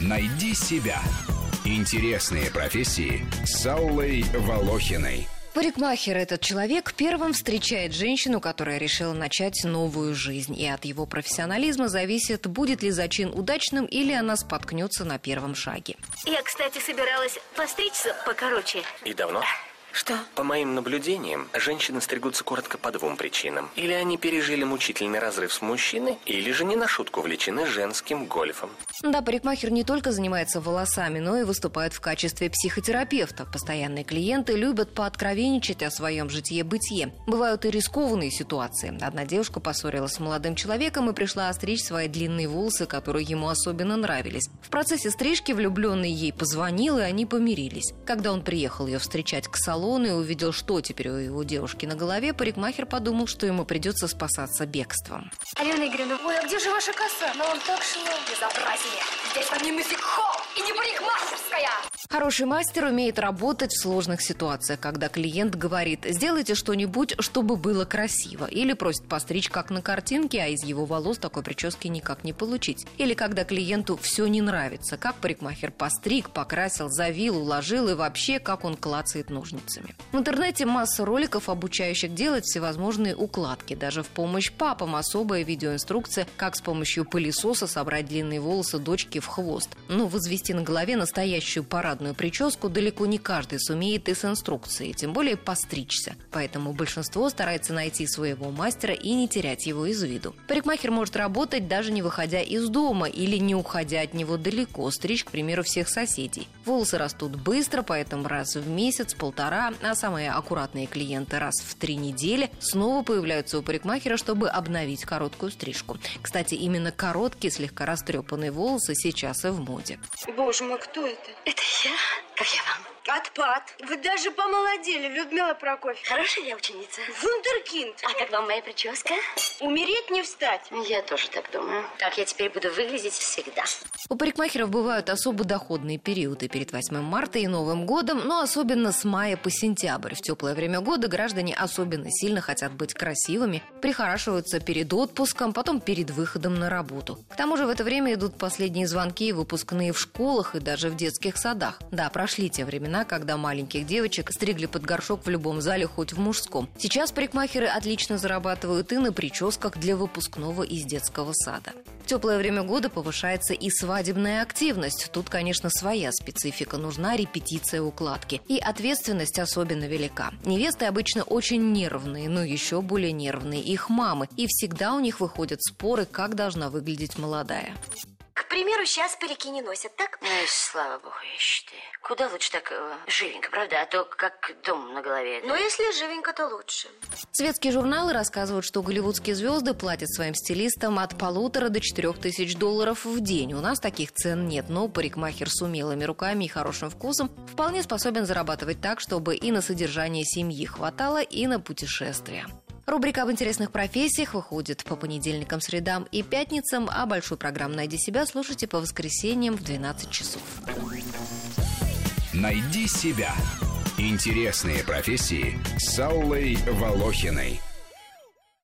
Найди себя. Интересные профессии с Аллой Волохиной. Парикмахер этот человек первым встречает женщину, которая решила начать новую жизнь. И от его профессионализма зависит, будет ли зачин удачным или она споткнется на первом шаге. Я, кстати, собиралась постричься покороче. И давно? Что? По моим наблюдениям, женщины стригутся коротко по двум причинам. Или они пережили мучительный разрыв с мужчиной, или же не на шутку увлечены женским гольфом. Да, парикмахер не только занимается волосами, но и выступает в качестве психотерапевта. Постоянные клиенты любят пооткровенничать о своем житье-бытие. Бывают и рискованные ситуации. Одна девушка поссорилась с молодым человеком и пришла остричь свои длинные волосы, которые ему особенно нравились. В процессе стрижки влюбленный ей позвонил, и они помирились. Когда он приехал ее встречать к салону, салон и увидел, что теперь у его девушки на голове, парикмахер подумал, что ему придется спасаться бегством. Алена Игоревна, ой, а где же ваша коса? Но он так шел. Безобразие. Здесь вам не мюзик-холл и не парикмахерская. Хороший мастер умеет работать в сложных ситуациях, когда клиент говорит «сделайте что-нибудь, чтобы было красиво», или просит постричь как на картинке, а из его волос такой прически никак не получить. Или когда клиенту все не нравится, как парикмахер постриг, покрасил, завил, уложил и вообще как он клацает ножницами. В интернете масса роликов, обучающих делать всевозможные укладки. Даже в помощь папам особая видеоинструкция, как с помощью пылесоса собрать длинные волосы дочки в хвост. Но возвести на голове настоящую парадную прическу далеко не каждый сумеет и с инструкцией, тем более постричься. Поэтому большинство старается найти своего мастера и не терять его из виду. Парикмахер может работать даже не выходя из дома или не уходя от него далеко, стричь, к примеру, всех соседей. Волосы растут быстро, поэтому раз в месяц, полтора, а самые аккуратные клиенты раз в три недели снова появляются у парикмахера, чтобы обновить короткую стрижку. Кстати, именно короткие, слегка растрепанные волосы сейчас и в моде. Боже мой, кто это? Это я? Как я вам? Отпад. Вы даже помолодели, Людмила Прокофьевна. Хорошая я ученица. Вундеркинд. А как вам моя прическа? Умереть не встать. Я тоже так думаю. Так я теперь буду выглядеть всегда. У парикмахеров бывают особо доходные периоды перед 8 марта и Новым годом, но особенно с мая по сентябрь. В теплое время года граждане особенно сильно хотят быть красивыми, прихорашиваются перед отпуском, потом перед выходом на работу. К тому же в это время идут последние звонки и выпускные в школах и даже в детских садах. Да, прошли те времена, когда маленьких девочек стригли под горшок в любом зале, хоть в мужском. Сейчас парикмахеры отлично зарабатывают и на прическах для выпускного из детского сада. В теплое время года повышается и свадебная активность. Тут, конечно, своя специфика. Нужна репетиция укладки. И ответственность особенно велика. Невесты обычно очень нервные, но еще более нервные их мамы. И всегда у них выходят споры, как должна выглядеть молодая. К примеру, сейчас парики не носят, так? Ой, слава богу, я считаю. Куда лучше так э, живенько, правда? А то как дом на голове. Но если живенько, то лучше. Светские журналы рассказывают, что голливудские звезды платят своим стилистам от полутора до четырех тысяч долларов в день. У нас таких цен нет, но парикмахер с умелыми руками и хорошим вкусом вполне способен зарабатывать так, чтобы и на содержание семьи хватало, и на путешествия. Рубрика об интересных профессиях выходит по понедельникам, средам и пятницам, а большую программу «Найди себя» слушайте по воскресеньям в 12 часов. Найди себя. Интересные профессии с Аллой Волохиной.